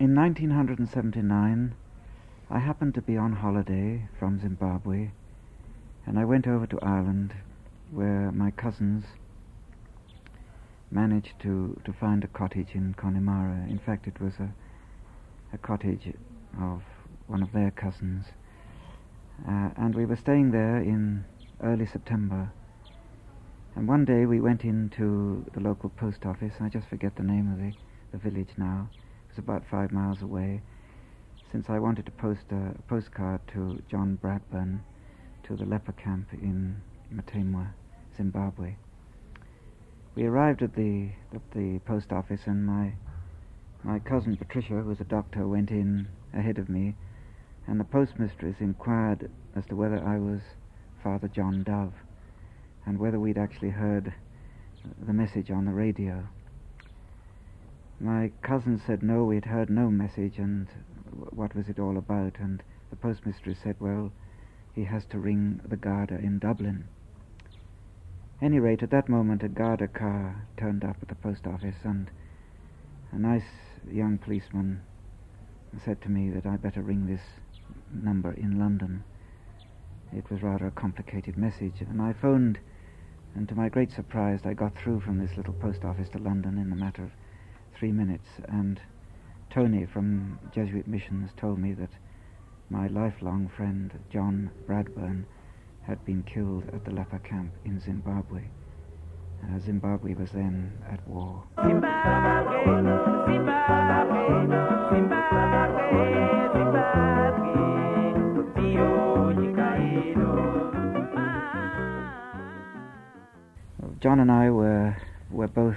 in 1979, I happened to be on holiday from Zimbabwe, and I went over to Ireland where my cousins managed to, to find a cottage in Connemara. In fact, it was a, a cottage of one of their cousins. Uh, and we were staying there in early September. And one day we went into the local post office. I just forget the name of the, the village now. About five miles away. Since I wanted to post a, a postcard to John Bradburne to the leper camp in Mutemwa, Zimbabwe. We arrived at the at the post office, and my my cousin Patricia, who was a doctor, went in ahead of me, and the postmistress inquired as to whether I was Father John Dove, and whether we'd actually heard the message on the radio. My cousin said no, we'd heard no message, and what was it all about? And the postmistress said, well, he has to ring the Garda in Dublin any rate, at that moment, a Garda car turned up at the post office, and a nice young policeman said to me that I'd better ring this number in London. It was rather a complicated message, and I phoned, and to my great surprise, I got through from this little post office to London in a matter of three minutes, and Tony from Jesuit Missions told me that my lifelong friend, John Bradburne, had been killed at the leper camp in Zimbabwe. Uh, Zimbabwe was then at war. Zimbabwe, Zimbabwe, John and I were were both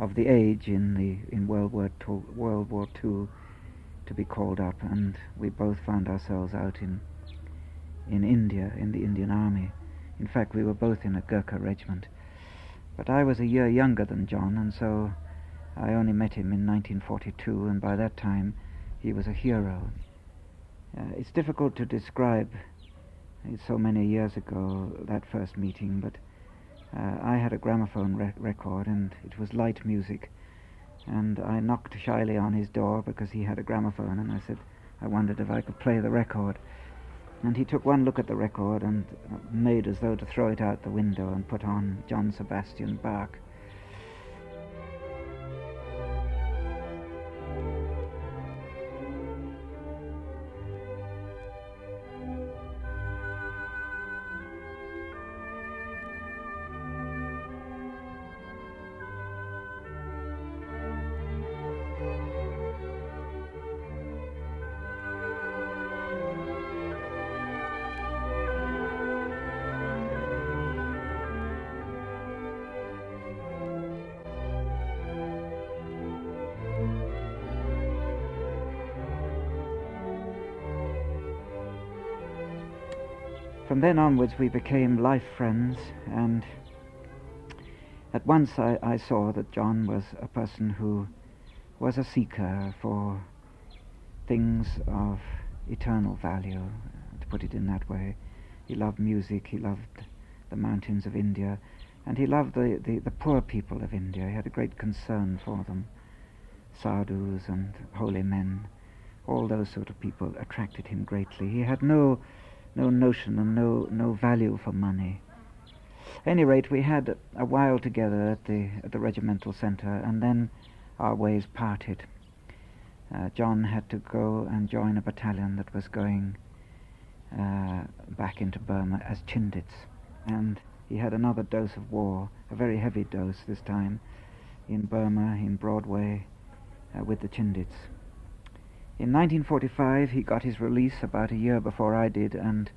of the age in the in World War II, World War II to be called up, and we both found ourselves out in in India, in the Indian Army. In fact, we were both in a Gurkha regiment. But I was a year younger than John, and so I only met him in 1942, and by that time he was a hero. Uh, it's difficult to describe, it's so many years ago, that first meeting, but uh, I had a gramophone re- record, and it was light music. And I knocked shyly on his door because he had a gramophone, and I said, I wondered if I could play the record. And he took one look at the record and made as though to throw it out the window and put on John Sebastian Bach. Then onwards, we became life friends, and at once I, I saw that John was a person who was a seeker for things of eternal value, to put it in that way. He loved music, he loved the mountains of India, and he loved the, the, the poor people of India. He had a great concern for them. Sadhus and holy men, all those sort of people attracted him greatly. He had no no notion and no, no value for money. At any rate, we had a while together at the, at the regimental centre, and then our ways parted. Uh, John had to go and join a battalion that was going uh, back into Burma as Chindits, and he had another dose of war, a very heavy dose this time, in Burma, in Broadway, uh, with the Chindits. In 1945, he got his release about a year before I did, and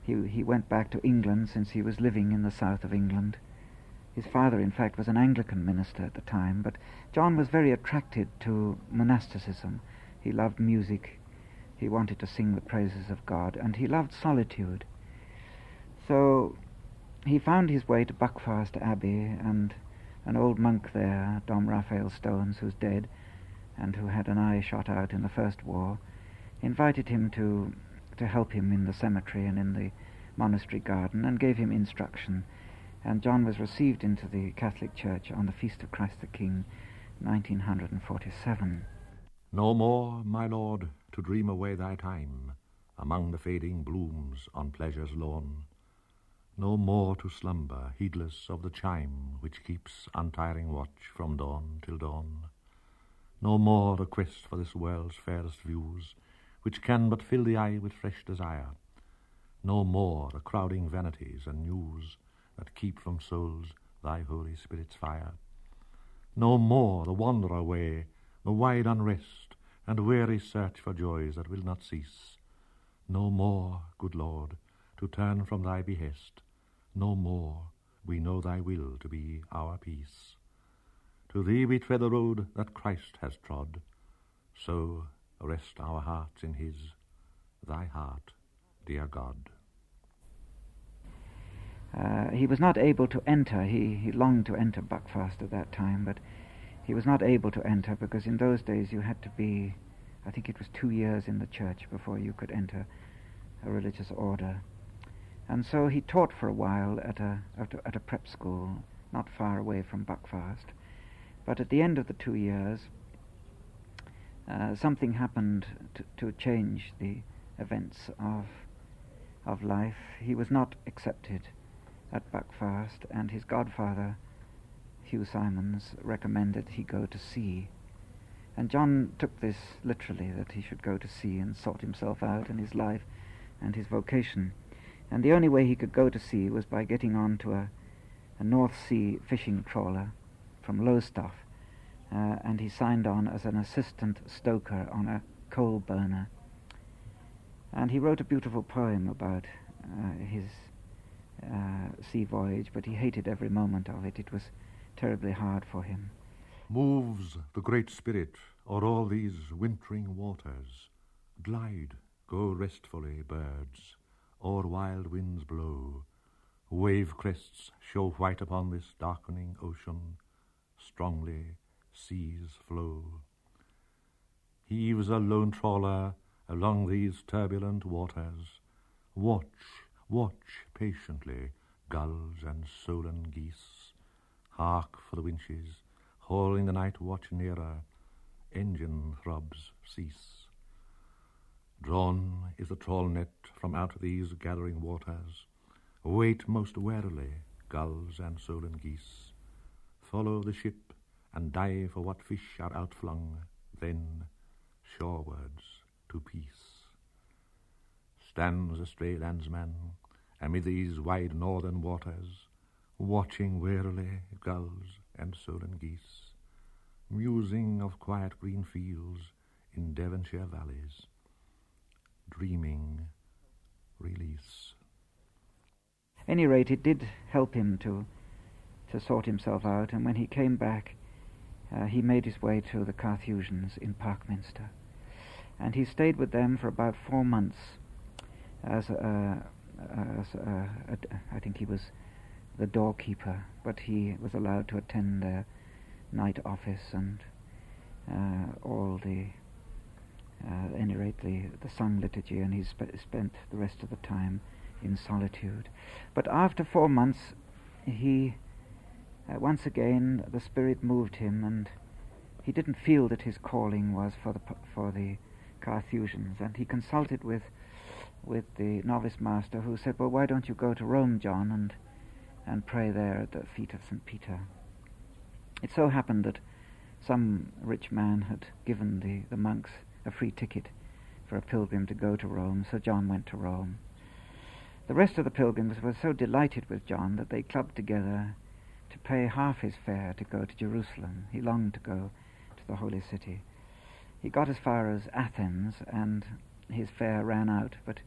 he, he went back to England since he was living in the south of England. His father, in fact, was an Anglican minister at the time, but John was very attracted to monasticism. He loved music, he wanted to sing the praises of God, and he loved solitude. So he found his way to Buckfast Abbey, and an old monk there, Dom Raphael Stones, who's dead, and who had an eye shot out in the First War, invited him to, to help him in the cemetery and in the monastery garden and gave him instruction. And John was received into the Catholic Church on the Feast of Christ the King, 1947. No more, my lord, to dream away thy time among the fading blooms on pleasure's lawn. No more to slumber, heedless of the chime which keeps untiring watch from dawn till dawn. No more the quest for this world's fairest views, which can but fill the eye with fresh desire. No more the crowding vanities and news that keep from souls thy Holy Spirit's fire. No more the wanderer way, the wide unrest, and weary search for joys that will not cease. No more, good Lord, to turn from thy behest. No more, we know thy will to be our peace. To thee we tread the road that Christ has trod. So rest our hearts in his, thy heart, dear God. Uh, he was not able to enter. He, he longed to enter Buckfast at that time, but he was not able to enter because in those days you had to be, I think it was two years in the church before you could enter a religious order. And so he taught for a while at a, at a, at a prep school not far away from Buckfast. But at the end of the two years, uh, something happened to, to change the events of, of life. He was not accepted at Buckfast, and his godfather, Hugh Simons, recommended he go to sea. And John took this literally, that he should go to sea and sort himself out in his life and his vocation. And the only way he could go to sea was by getting on to a, a North Sea fishing trawler from Lowestoft, uh, and he signed on as an assistant stoker on a coal burner. And he wrote a beautiful poem about uh, his uh, sea voyage, but he hated every moment of it. It was terribly hard for him. Moves the Great Spirit o'er all these wintering waters. Glide, go restfully, birds, o'er wild winds blow. Wave crests show white upon this darkening ocean. Strongly seas flow. Heaves a lone trawler along these turbulent waters. Watch Watch patiently gulls and solan geese. Hark for the winches, hauling the night watch nearer. Engine throbs cease. Drawn is the trawl net from out these gathering waters. Wait most warily, gulls and solan geese. Follow the ship and dive for what fish are outflung, then shorewards to peace stands a stray landsman amid these wide northern waters, watching wearily gulls and solan geese, musing of quiet green fields in Devonshire valleys, dreaming release. any rate, it did help him to to sort himself out, and when he came back, uh, he made his way to the Carthusians in Parkminster, and he stayed with them for about four months as a, as a, a, I think he was the doorkeeper, but he was allowed to attend their night office and uh, all the, uh, at any rate, the, the sung liturgy, and he sp- spent the rest of the time in solitude. But after four months, he uh, once again the Spirit moved him, and he didn't feel that his calling was for the for the Carthusians, and he consulted with with the novice master who said, Well, why don't you go to Rome, John, and, and pray there at the feet of St. Peter? It so happened that some rich man had given the, the monks a free ticket for a pilgrim to go to Rome, so John went to Rome. The rest of the pilgrims were so delighted with John that they clubbed together to pay half his fare to go to Jerusalem. He longed to go to the holy city. He got as far as Athens, and his fare ran out, but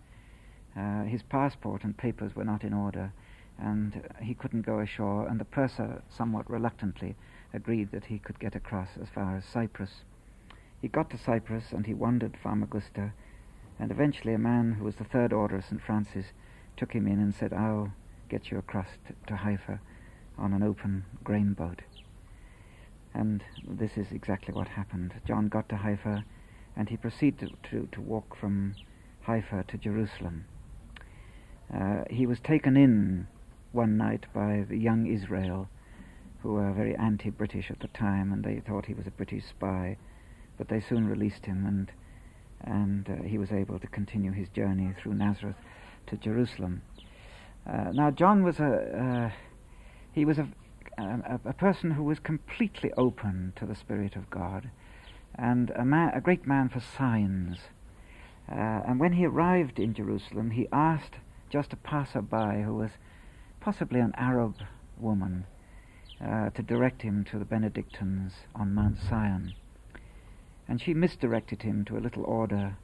uh, his passport and papers were not in order, and he couldn't go ashore, and the purser, somewhat reluctantly, agreed that he could get across as far as Cyprus. He got to Cyprus, and he wandered Famagusta, and eventually a man who was the third order of St. Francis took him in and said, I'll get you across to, to Haifa on an open grain boat. And this is exactly what happened. John got to Haifa, and he proceeded to, to, to walk from Haifa to Jerusalem. Uh, he was taken in one night by the young Israel, who were very anti-British at the time, and they thought he was a British spy. but they soon released him, and and uh, he was able to continue his journey through Nazareth to Jerusalem. Uh, now, John was a uh, he was a, a, a person who was completely open to the Spirit of God, and a man, a great man for signs. Uh, and when he arrived in Jerusalem, he asked just a passerby who was possibly an Arab woman uh, to direct him to the Benedictines on Mount Sion. And she misdirected him to a little order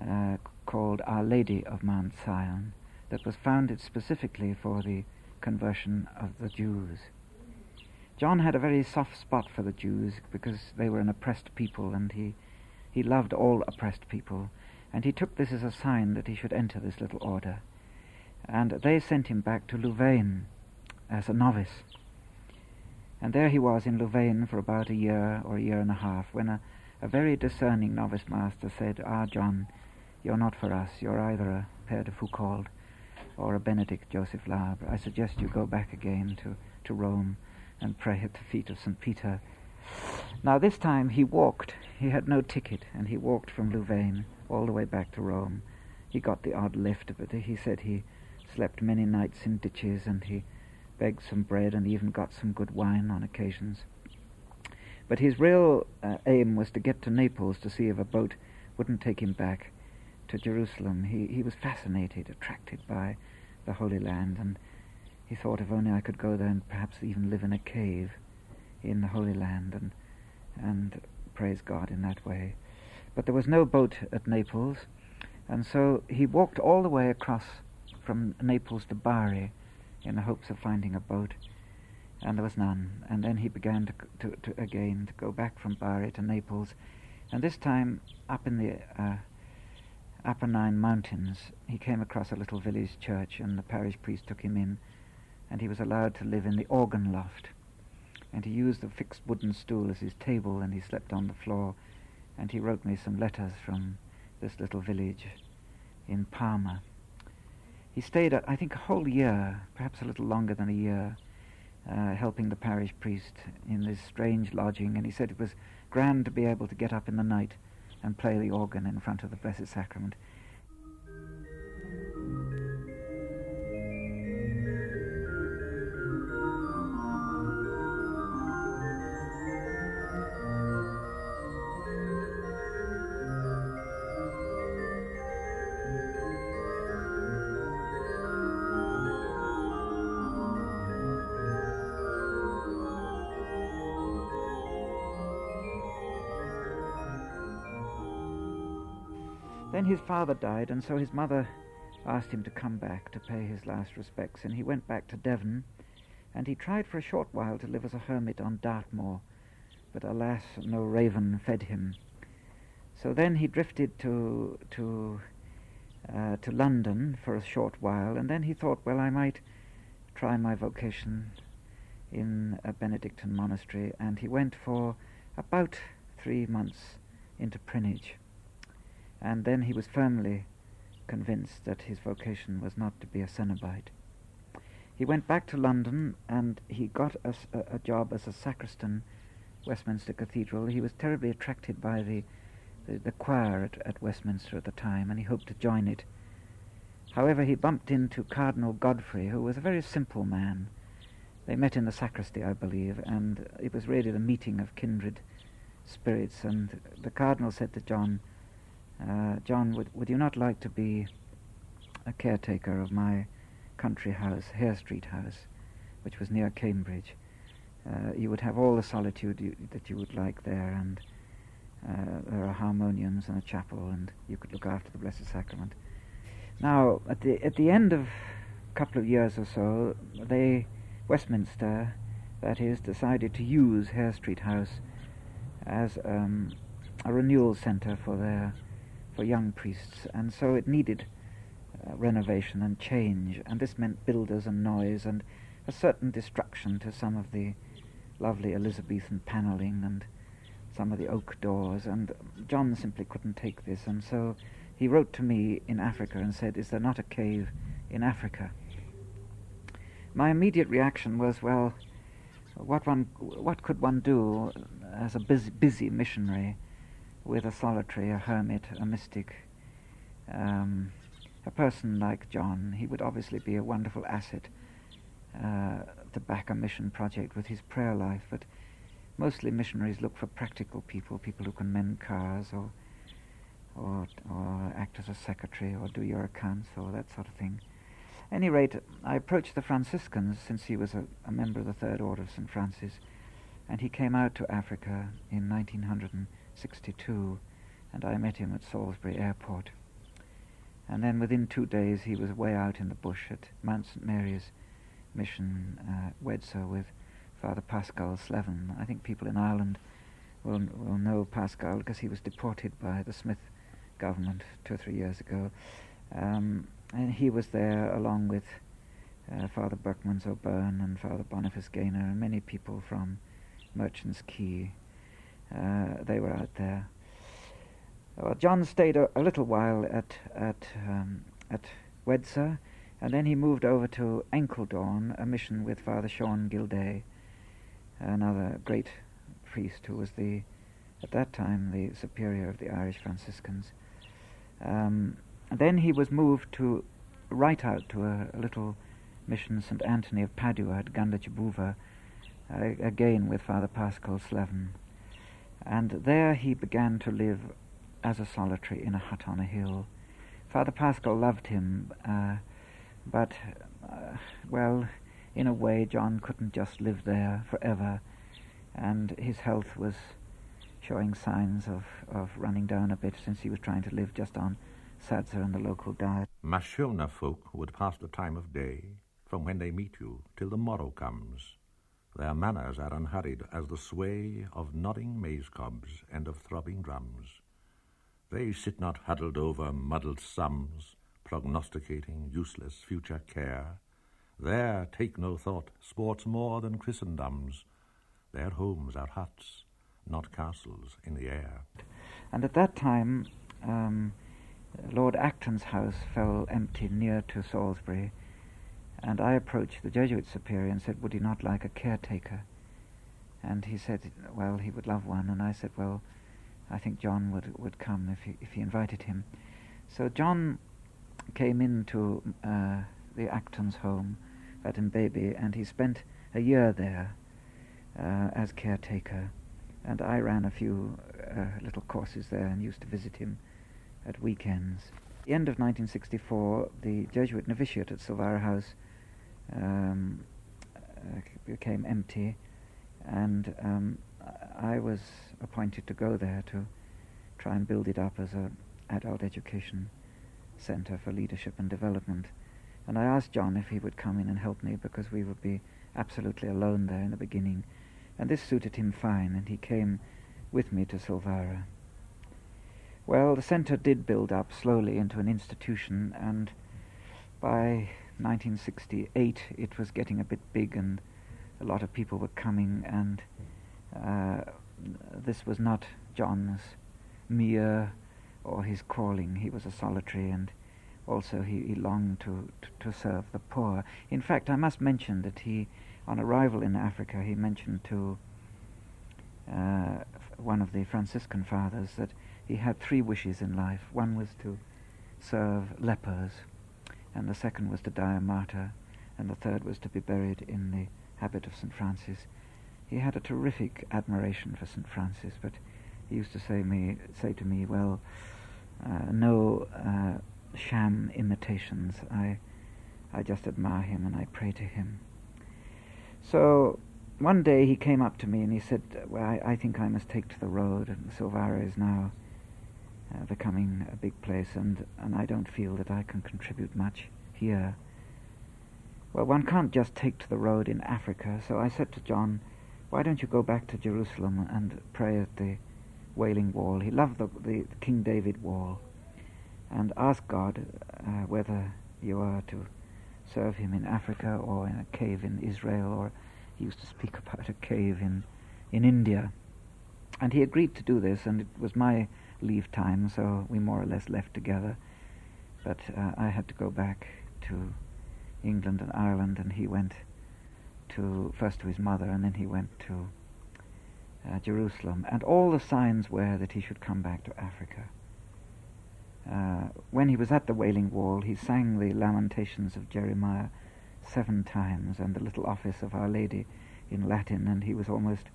uh, called Our Lady of Mount Sion that was founded specifically for the conversion of the Jews. John had a very soft spot for the Jews because they were an oppressed people and he, he loved all oppressed people. And he took this as a sign that he should enter this little order. And they sent him back to Louvain as a novice. And there he was in Louvain for about a year or a year and a half when a, a very discerning novice master said, Ah, John, you're not for us. You're either a Père de Foucauld or a Benedict Joseph Labre. I suggest you go back again to, to Rome and pray at the feet of St. Peter. Now, this time he walked. He had no ticket, and he walked from Louvain all the way back to Rome. He got the odd lift, but he said he slept many nights in ditches, and he begged some bread and even got some good wine on occasions. But his real uh, aim was to get to Naples to see if a boat wouldn't take him back to Jerusalem. He, he was fascinated, attracted by the Holy Land, and he thought if only I could go there and perhaps even live in a cave in the Holy Land and, and praise God in that way. But there was no boat at Naples, and so he walked all the way across from Naples to Bari in the hopes of finding a boat, and there was none. And then he began to, to, to again to go back from Bari to Naples, and this time up in the uh, Apennine Mountains, he came across a little village church, and the parish priest took him in, and he was allowed to live in the organ loft. And he used a fixed wooden stool as his table, and he slept on the floor. And he wrote me some letters from this little village in Parma. He stayed, I think, a whole year, perhaps a little longer than a year, uh, helping the parish priest in this strange lodging. And he said it was grand to be able to get up in the night and play the organ in front of the Blessed Sacrament. His father died, and so his mother asked him to come back to pay his last respects, and he went back to Devon, and he tried for a short while to live as a hermit on Dartmoor, but alas, no raven fed him. So then he drifted to to uh, to London for a short while, and then he thought, well, I might try my vocation in a Benedictine monastery, and he went for about three months into Prinknash. And then he was firmly convinced that his vocation was not to be a Cenobite. He went back to London and he got a, a, job as a sacristan, Westminster Cathedral. He was terribly attracted by the, the, the choir at, at Westminster at the time and he hoped to join it. However, he bumped into Cardinal Godfrey, who was a very simple man. They met in the sacristy, I believe, and it was really the meeting of kindred spirits. And the Cardinal said to John, uh, John, would, would you not like to be a caretaker of my country house, Hare Street House, which was near Cambridge? Uh, you would have all the solitude you, that you would like there, and uh, there are harmoniums and a chapel, and you could look after the Blessed Sacrament. Now, at the at the end of a couple of years or so, they Westminster, that is, decided to use Hare Street House as um, a renewal centre for their for young priests, and so it needed uh, renovation and change, and this meant builders and noise and a certain destruction to some of the lovely Elizabethan panelling and some of the oak doors, and John simply couldn't take this, and so he wrote to me in Africa and said, Is there not a cave in Africa? My immediate reaction was, Well, what, one, what could one do as a busy, busy missionary with a solitary, a hermit, a mystic, um, a person like John. He would obviously be a wonderful asset uh, to back a mission project with his prayer life, but mostly missionaries look for practical people, people who can mend cars or or, or act as a secretary or do your accounts or that sort of thing. At any rate, I approached the Franciscans since he was a, a member of the Third Order of St. Francis, and he came out to Africa in 1962, and I met him at Salisbury Airport. And then within two days he was way out in the bush at Mount St. Mary's mission, uh, Wedza, with Father Pascal Slevin. I think people in Ireland will, will know Pascal because he was deported by the Smith government two or three years ago. Um, and he was there along with uh, Father Berchmans O'Byrne and Father Boniface Gaynor and many people from Merchants Quay. Uh, they were out there. Well, John stayed a, a little while at at um, at Wedza, and then he moved over to Enkeldoorn, a mission with Father Sean Gilday, another great priest who was the at that time the superior of the Irish Franciscans. Um, then he was moved to right out to a, a little mission, St. Anthony of Padua at Gandachabuva, uh, again with Father Pascal Slevin. And there he began to live as a solitary in a hut on a hill. Father Pascal loved him, uh, but, uh, well, in a way, John couldn't just live there forever, and his health was showing signs of, of running down a bit since he was trying to live just on sadza and the local diet. Mashona folk would pass the time of day from when they meet you till the morrow comes. Their manners are unhurried as the sway of nodding maize cobs and of throbbing drums. They sit not huddled over muddled sums, prognosticating useless future care. There take no thought, sports more than Christendom's. Their homes are huts, not castles in the air. And at that time, um, Lord Acton's house fell empty near to Salisbury, and I approached the Jesuit superior and said, Would he not like a caretaker? And he said, Well, he would love one. And I said, Well, I think John would, would come if he, if he invited him. So John came into uh, the Acton's home at Mbebe, and he spent a year there uh, as caretaker and I ran a few uh, little courses there and used to visit him at weekends. At the end of 1964, the Jesuit novitiate at Silveira House um, uh, became empty, and um, I was appointed to go there to try and build it up as an adult education center for leadership and development. And I asked John if he would come in and help me because we would be absolutely alone there in the beginning and this suited him fine, and he came with me to Silveira. Well, the centre did build up slowly into an institution, and by 1968 it was getting a bit big, and a lot of people were coming, and uh, this was not John's mere or his calling. He was a solitary, and also he, he longed to, to, to serve the poor. In fact, I must mention that he on arrival in Africa, he mentioned to uh, one of the Franciscan fathers that he had three wishes in life. One was to serve lepers, and the second was to die a martyr, and the third was to be buried in the habit of St. Francis. He had a terrific admiration for St. Francis, but he used to say me say to me, "Well, uh, no uh, sham imitations. I I just admire him and I pray to him." So one day he came up to me and he said, well, I, I think I must take to the road, and Silveira is now uh, becoming a big place, and, and I don't feel that I can contribute much here. Well, one can't just take to the road in Africa, so I said to John, why don't you go back to Jerusalem and pray at the Wailing Wall? He loved the, the King David Wall, and ask God uh, whether you are to serve him in Africa or in a cave in Israel, or he used to speak about a cave in, in India. And he agreed to do this, and it was my leave time, so we more or less left together. But uh, I had to go back to England and Ireland, and he went to first to his mother, and then he went to uh, Jerusalem, and all the signs were that he should come back to Africa. Uh, when he was at the Wailing Wall, he sang the Lamentations of Jeremiah seven times and the little office of Our Lady in Latin, and he was almost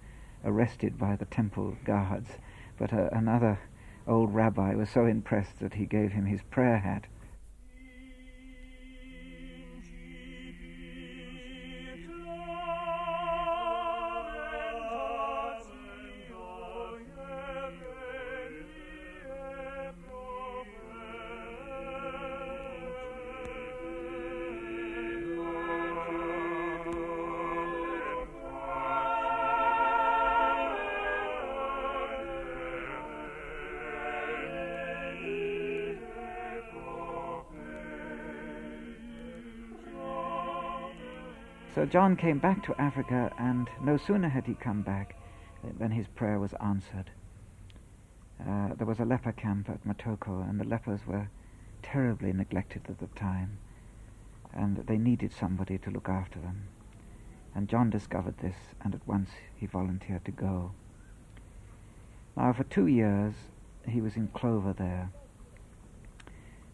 arrested by the temple guards. But uh, another old rabbi was so impressed that he gave him his prayer hat John came back to Africa, and no sooner had he come back than his prayer was answered. Uh, there was a leper camp at Matoko, and the lepers were terribly neglected at the time, and they needed somebody to look after them. And John discovered this, and at once he volunteered to go. Now, for two years, he was in clover there.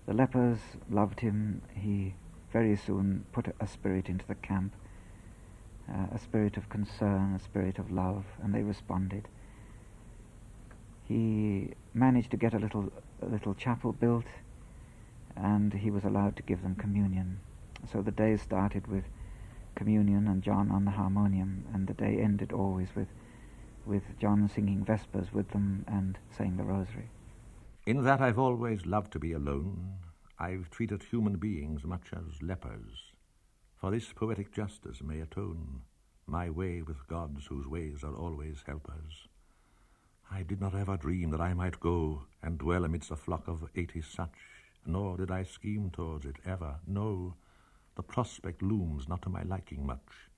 The lepers loved him. He very soon put a spirit into the camp uh, a spirit of concern, a spirit of love, and they responded. He managed to get a little, a little chapel built, and he was allowed to give them communion. So the day started with communion and John on the harmonium, and the day ended always with, with John singing Vespers with them and saying the Rosary. In that I've always loved to be alone, I've treated human beings much as lepers. For this poetic justice may atone my way with gods whose ways are always helpers. I did not ever dream that I might go and dwell amidst a flock of eighty such, nor did I scheme towards it ever. No, the prospect looms not to my liking much.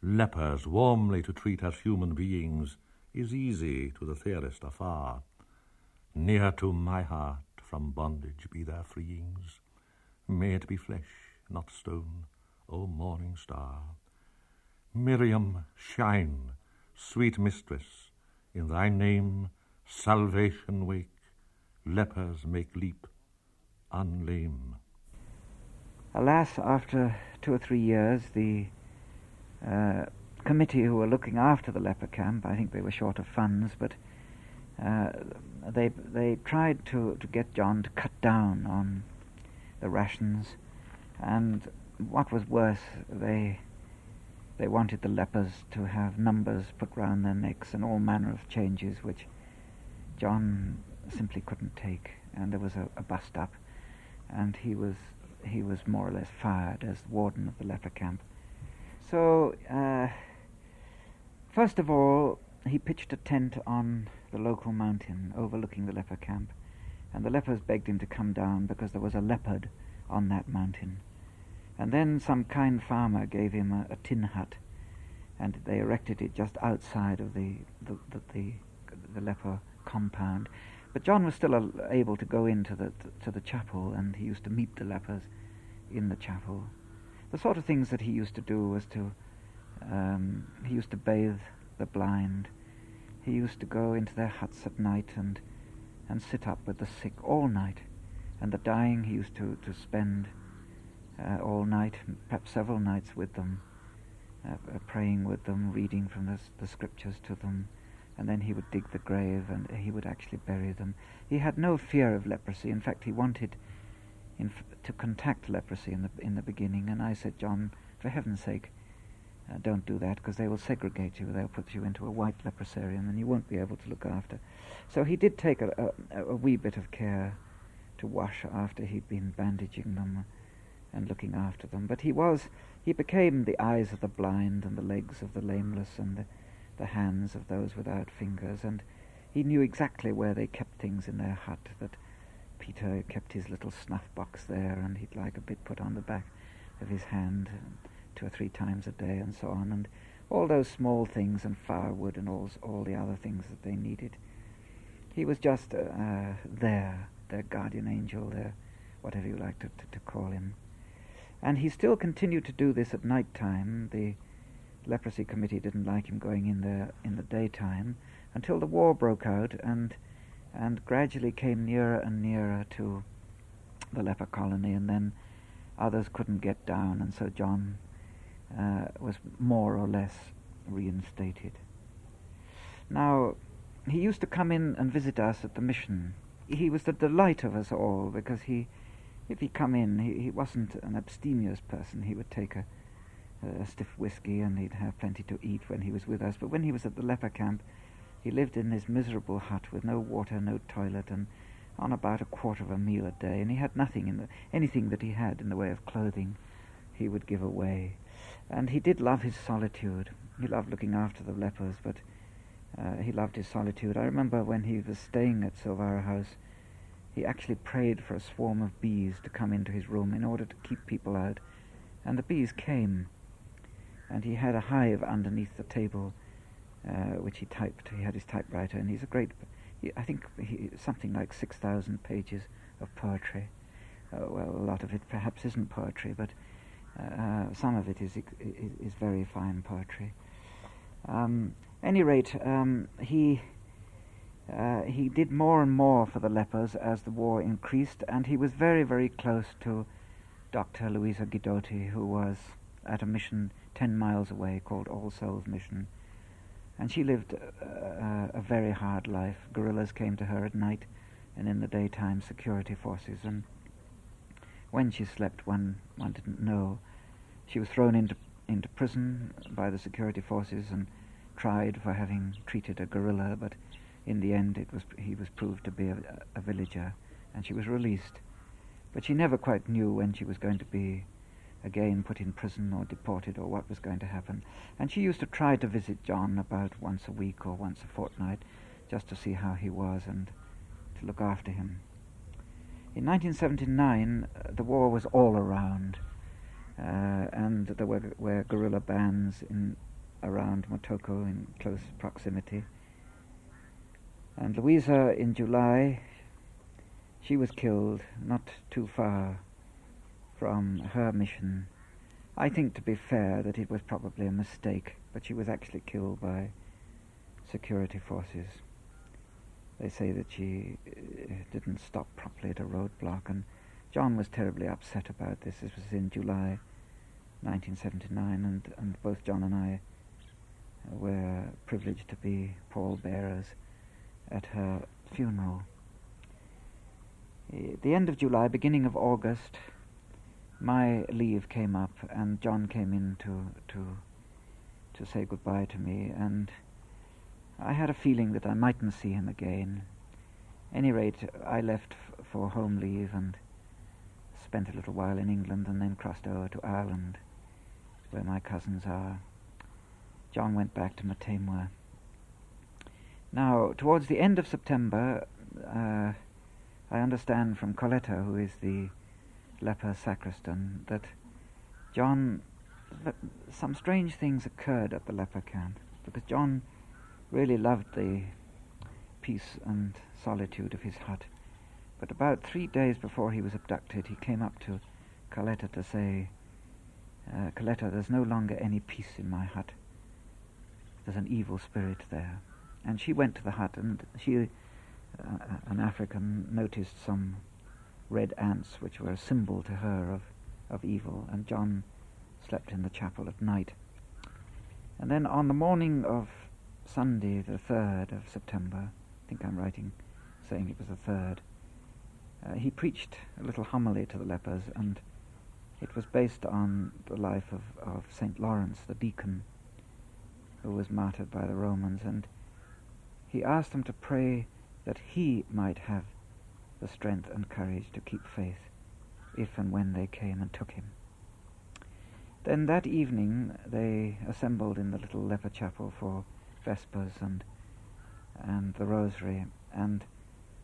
Lepers warmly to treat as human beings is easy to the theorist afar. Near to my heart from bondage be their freeings. May it be flesh, not stone, O morning star. Miriam, shine, sweet mistress, in thy name salvation wake, lepers make leap, unlame. Alas, after two or three years, the uh, committee who were looking after the leper camp, I think they were short of funds, but uh, they they tried to, to get John to cut down on the rations, and what was worse, they they wanted the lepers to have numbers put round their necks and all manner of changes which John simply couldn't take. And there was a, a bust up, and he was he was more or less fired as warden of the leper camp. So, uh, first of all, he pitched a tent on the local mountain overlooking the leper camp, and the lepers begged him to come down because there was a leopard on that mountain. And then some kind farmer gave him a, a tin hut, and they erected it just outside of the the, the, the, the leper compound. But John was still able to go into the to the chapel, and he used to meet the lepers in the chapel. The sort of things that he used to do was to um, he used to bathe the blind. He used to go into their huts at night and and sit up with the sick all night, and the dying he used to to spend uh, all night, perhaps several nights with them, uh, uh, praying with them, reading from the, the scriptures to them, and then he would dig the grave and he would actually bury them. He had no fear of leprosy. In fact, he wanted f- to contact leprosy in the in the beginning, and I said, John, for heaven's sake, uh, don't do that because they will segregate you. They'll put you into a white leprosarium and you won't be able to look after. So he did take a, a, a wee bit of care to wash after he'd been bandaging them and looking after them. But he was, he became the eyes of the blind and the legs of the lameless and the, the hands of those without fingers, and he knew exactly where they kept things in their hut, that Peter kept his little snuff box there, and he'd like a bit put on the back of his hand two or three times a day, and so on, and all those small things, and firewood, and all, all the other things that they needed. He was just uh, uh, there, their guardian angel, their whatever you like to, to, to call him. And he still continued to do this at night time. The, leprosy committee didn't like him going in there in the daytime until the war broke out and and gradually came nearer and nearer to the leper colony and then others couldn't get down and so John uh, was more or less reinstated. Now, he used to come in and visit us at the mission. He was the delight of us all because he, if he come in, he, he wasn't an abstemious person. He would take a, a stiff whiskey and he'd have plenty to eat when he was with us. But when he was at the leper camp, he lived in this miserable hut with no water, no toilet, and on about a quarter of a meal a day. And he had nothing in the, anything that he had in the way of clothing, he would give away. And he did love his solitude. He loved looking after the lepers, but uh, he loved his solitude. I remember when he was staying at Silveira House, he actually prayed for a swarm of bees to come into his room in order to keep people out. And the bees came. And he had a hive underneath the table, uh, which he typed. He had his typewriter, and he's a great, I think, he, something like 6,000 pages of poetry. Uh, well, a lot of it perhaps isn't poetry, but uh, some of it is, is, is very fine poetry. Um, any rate, um, he uh, he did more and more for the lepers as the war increased, and he was very, very close to Dr. Luisa Guidotti, who was at a mission ten miles away called All Souls Mission. And she lived a, a very hard life. Guerrillas came to her at night, and in the daytime, security forces. And when she slept, one, one didn't know. She was thrown into, into prison by the security forces and tried for having treated a guerrilla, but in the end it was, he was proved to be a, a villager, and she was released. But she never quite knew when she was going to be again put in prison or deported or what was going to happen. And she used to try to visit John about once a week or once a fortnight just to see how he was and to look after him. In 1979, uh, the war was all around, uh, and there were, were guerrilla bands in around Motoko in close proximity. And Luisa, in July, she was killed not too far from her mission. I think, to be fair, that it was probably a mistake, but she was actually killed by security forces. They say that she uh, didn't stop properly at a roadblock, and John was terribly upset about this. This was in July 1979, and, and both John and I were privileged to be pallbearers at her funeral. Eh, the end of July, beginning of August, my leave came up, and John came in to to to say goodbye to me, and I had a feeling that I mightn't see him again. Any rate, I left f- for home leave and spent a little while in England, and then crossed over to Ireland, where my cousins are. John went back to Mutemwa. Now, towards the end of September, uh, I understand from Coletta, who is the leper sacristan, that John, that some strange things occurred at the leper camp, because John really loved the peace and solitude of his hut. But about three days before he was abducted, he came up to Coletta to say, uh, Coletta, there's no longer any peace in my hut there's an evil spirit there. And she went to the hut, and she, uh, an African, noticed some red ants, which were a symbol to her of, of evil. And John slept in the chapel at night. And then on the morning of Sunday, the 3rd of September, I think I'm writing, saying it was the 3rd, uh, he preached a little homily to the lepers, and it was based on the life of, of St. Lawrence, the deacon, who was martyred by the Romans, and he asked them to pray that he might have the strength and courage to keep faith if and when they came and took him. Then that evening they assembled in the little leper chapel for Vespers and and the Rosary, and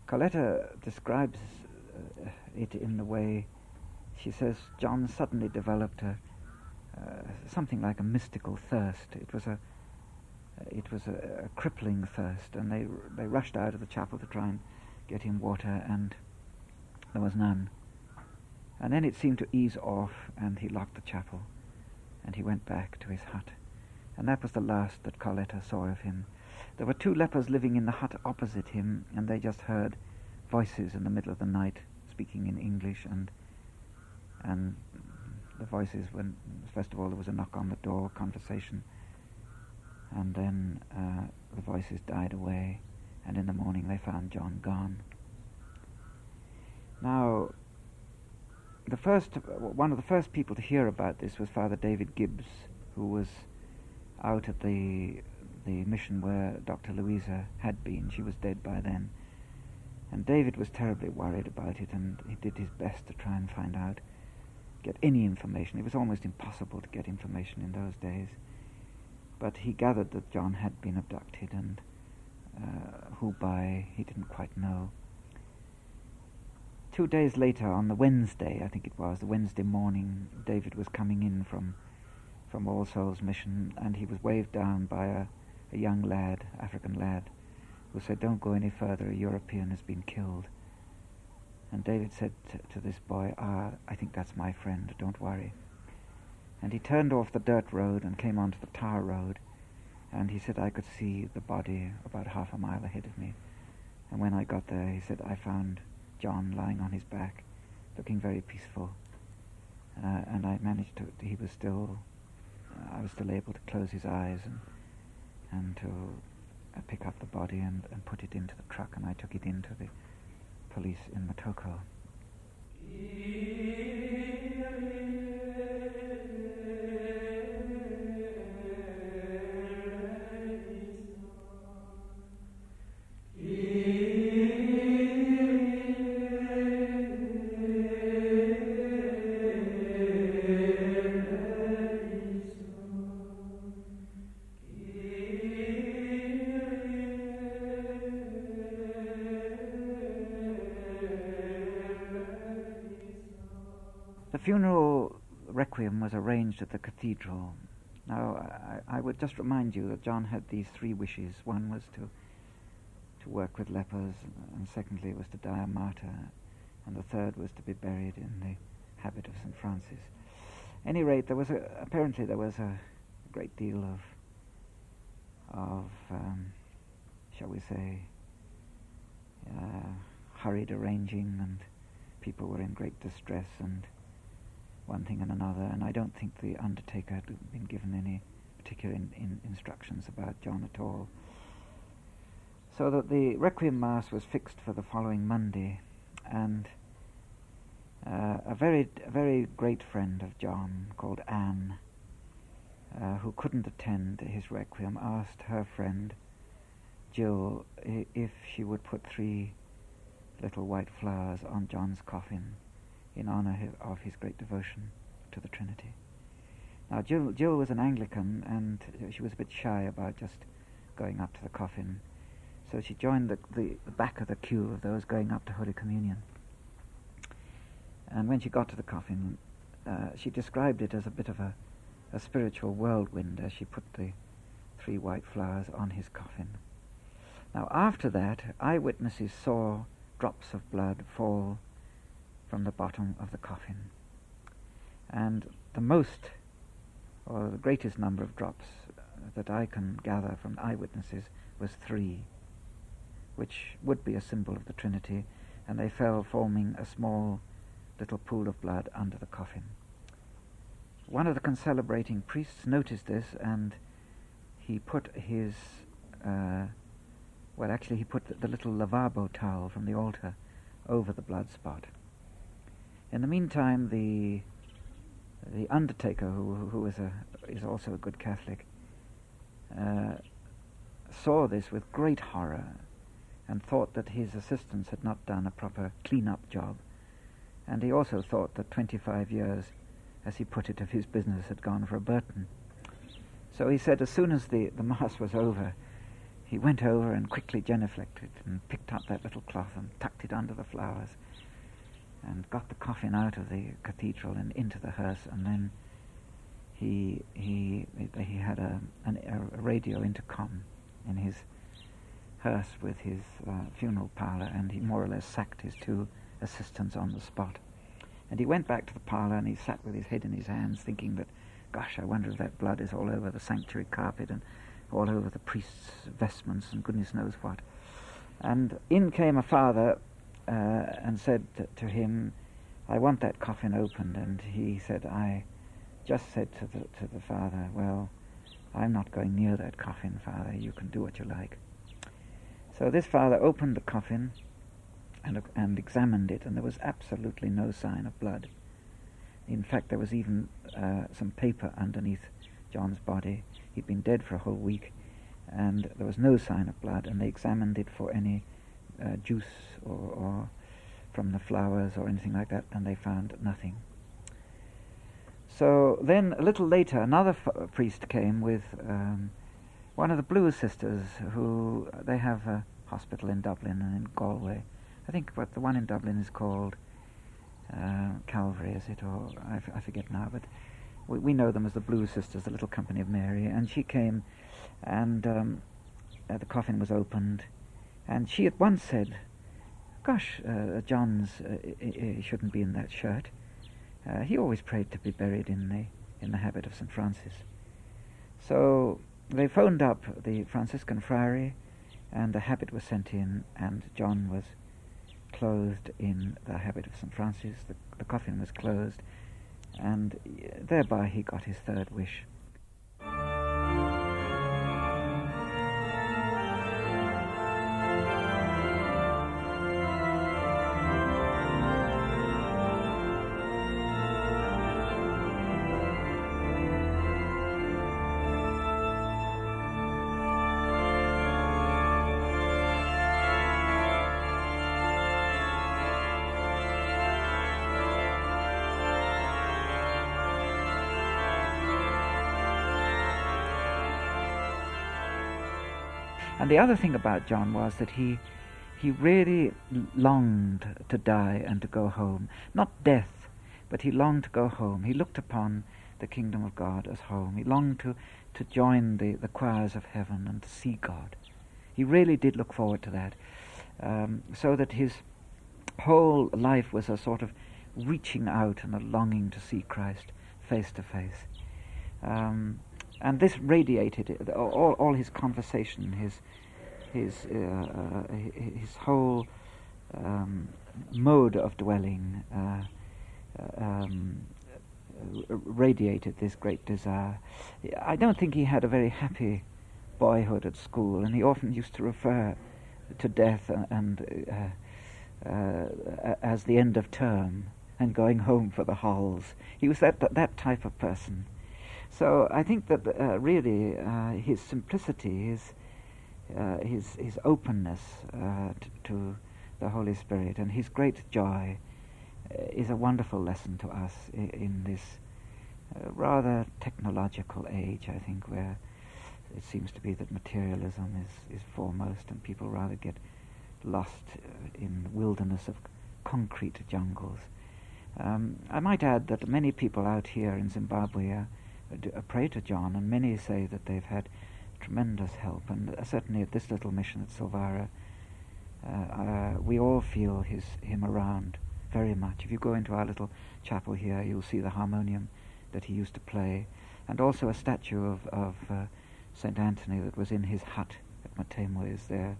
Coletta describes uh, it in the way she says John suddenly developed a uh, something like a mystical thirst. It was a Uh, it was a, a, crippling thirst, and they they rushed out of the chapel to try and get him water, and there was none. And then it seemed to ease off, and he locked the chapel, and he went back to his hut. And that was the last that Coletta saw of him. There were two lepers living in the hut opposite him, and they just heard voices in the middle of the night speaking in English, and and the voices when first of all there was a knock on the door, conversation, and then uh, the voices died away, and in the morning they found John gone. Now, the first one of the first people to hear about this was Father David Gibbs, who was out at the the mission where Dr. Luisa had been. She was dead by then. And David was terribly worried about it, and he did his best to try and find out, get any information. It was almost impossible to get information in those days. But he gathered that John had been abducted, and uh, who by he didn't quite know. Two days later, on the Wednesday, I think it was, the Wednesday morning, David was coming in from from All Souls Mission, and he was waved down by a, a young lad, African lad, who said, Don't go any further, a European has been killed. And David said to, to this boy, Ah, I think that's my friend, don't worry. And he turned off the dirt road and came onto the tar road, and he said I could see the body about half a mile ahead of me. And when I got there, he said I found John lying on his back, looking very peaceful. Uh, and I managed to, he was still, I was still able to close his eyes and, and to uh, pick up the body and, and put it into the truck, and I took it into the police in Motoko. Arranged at the cathedral. Now, I, I, would just remind you that John had these three wishes. One was to to work with lepers, and secondly was to die a martyr, and the third was to be buried in the habit of St. Francis. At any rate, there was a, apparently there was a great deal of of um, shall we say uh, hurried arranging, and people were in great distress and one thing and another, and I don't think the undertaker had been given any particular in, in instructions about John at all. So that the Requiem Mass was fixed for the following Monday, and uh, a very, a very great friend of John called Anne, uh, who couldn't attend his Requiem, asked her friend Jill if she would put three little white flowers on John's coffin in honor of his great devotion to the Trinity. Now, Jill, Jill was an Anglican, and she was a bit shy about just going up to the coffin, so she joined the, the, back of the queue of those going up to Holy Communion. And when she got to the coffin, uh, she described it as a bit of a, a spiritual whirlwind as she put the three white flowers on his coffin. Now, after that, eyewitnesses saw drops of blood fall from the bottom of the coffin. And the most, or the greatest number of drops that I can gather from eyewitnesses was three, which would be a symbol of the Trinity, and they fell forming a small little pool of blood under the coffin. One of the concelebrating priests noticed this and he put his, uh, well, actually, he put the, the little lavabo towel from the altar over the blood spot. In the meantime, the the undertaker, who who is a is also a good Catholic, uh, saw this with great horror, and thought that his assistants had not done a proper clean-up job, and he also thought that 25 years, as he put it, of his business had gone for a Burton. So he said, as soon as the, the mass was over, he went over and quickly genuflected and picked up that little cloth and tucked it under the flowers and got the coffin out of the cathedral and into the hearse, and then he he he had a, an, a radio intercom in his hearse with his uh, funeral parlour, and he more or less sacked his two assistants on the spot. And he went back to the parlour and he sat with his head in his hands, thinking that gosh, I wonder if that blood is all over the sanctuary carpet and all over the priest's vestments and goodness knows what. And in came a father uh, and said to, him, I want that coffin opened. And he said, I just said to the, to the father, Well, I'm not going near that coffin, father. You can do what you like. So this father opened the coffin and, and examined it, and there was absolutely no sign of blood. In fact, there was even uh, some paper underneath John's body. He'd been dead for a whole week, and there was no sign of blood, and they examined it for any uh, juice or, or from the flowers or anything like that, and they found nothing. So then, a little later, another f- priest came with um, one of the Blue Sisters, who they have a hospital in Dublin and in Galway. I think what the one in Dublin is called uh, Calvary, is it, or I, f- I forget now, but we, we know them as the Blue Sisters, the Little Company of Mary. And she came, and um, uh, the coffin was opened, and she at once said, "Gosh, uh, John's uh, shouldn't be in that shirt." Uh, he always prayed to be buried in the in the habit of St. Francis. So they phoned up the Franciscan friary, and a habit was sent in, and John was clothed in the habit of St. Francis. The, the coffin was closed, and thereby he got his third wish. And the other thing about John was that he he really longed to die and to go home. Not death, but he longed to go home. He looked upon the kingdom of God as home. He longed to, to join the, the choirs of heaven and to see God. He really did look forward to that. Um, so that his whole life was a sort of reaching out and a longing to see Christ face to face. Um, and this radiated all, all his conversation, his his uh, uh, his whole um, mode of dwelling uh, um, radiated this great desire. I don't think he had a very happy boyhood at school, and he often used to refer to death and uh, uh, as the end of term and going home for the halls. He was that that type of person. So I think that uh, really uh, his simplicity, his, uh, his, his openness uh, t- to the Holy Spirit, and his great joy uh, is a wonderful lesson to us I- in this uh, rather technological age, I think, where it seems to be that materialism is, is foremost and people rather get lost in wilderness of concrete jungles. Um, I might add that many people out here in Zimbabwe are pray to John, and many say that they've had tremendous help. And uh, certainly at this little mission at Silveira, uh, uh, we all feel his him around very much. If you go into our little chapel here, you'll see the harmonium that he used to play, and also a statue of, of uh, Saint Anthony that was in his hut at Mutemwa is there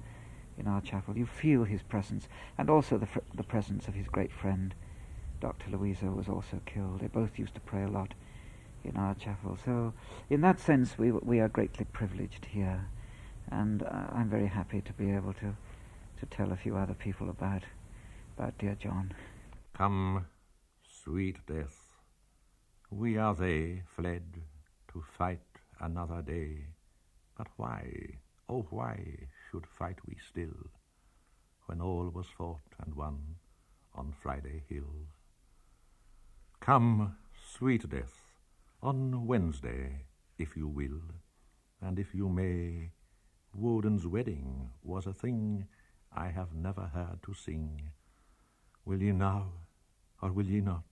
in our chapel. You feel his presence, and also the fr- the presence of his great friend, Dr. Luisa, was also killed. They both used to pray a lot in our chapel. So, in that sense, we we are greatly privileged here, and uh, I'm very happy to be able to to tell a few other people about about dear John. Come, sweet death, we are they fled to fight another day. But why, oh why, should fight we still, when all was fought and won on Friday Hill? Come, sweet death, on Wednesday, if you will, and if you may, Woden's wedding was a thing I have never heard to sing. Will ye now, or will ye not,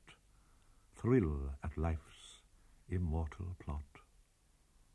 thrill at life's immortal plot?